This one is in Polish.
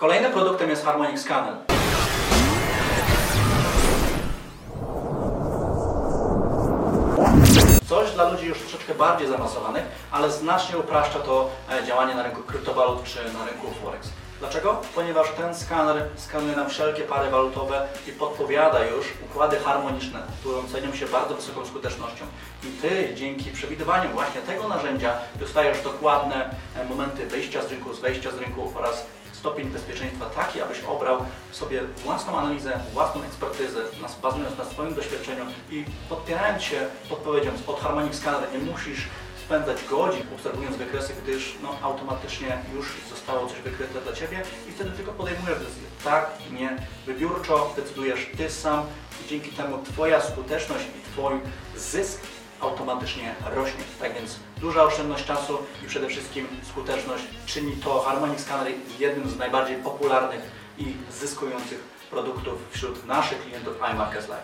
Kolejnym produktem jest Harmonic Scanner. Coś dla ludzi już troszeczkę bardziej zaawansowanych, ale znacznie upraszcza to e, działanie na rynku kryptowalut czy na rynku Forex. Dlaczego? Ponieważ ten skaner skanuje nam wszelkie pary walutowe i podpowiada już układy harmoniczne, które cenią się bardzo wysoką skutecznością. I Ty dzięki przewidywaniu właśnie tego narzędzia dostajesz dokładne e, momenty wyjścia z rynku, z wejścia z rynku oraz stopień bezpieczeństwa taki, abyś obrał sobie własną analizę, własną ekspertyzę, bazując na swoim doświadczeniu i podpierając się podpowiedzią od Harmonic Scanner, nie musisz spędzać godzin obserwując wykresy, gdyż no, automatycznie już zostało coś wykryte dla Ciebie i wtedy tylko podejmujesz decyzję. Tak, nie, wybiórczo decydujesz Ty sam i dzięki temu Twoja skuteczność i Twój zysk automatycznie rośnie. Tak więc duża oszczędność czasu i przede wszystkim skuteczność czyni to Harmonic Scanner jednym z najbardziej popularnych i zyskujących produktów wśród naszych klientów iMarkets Live.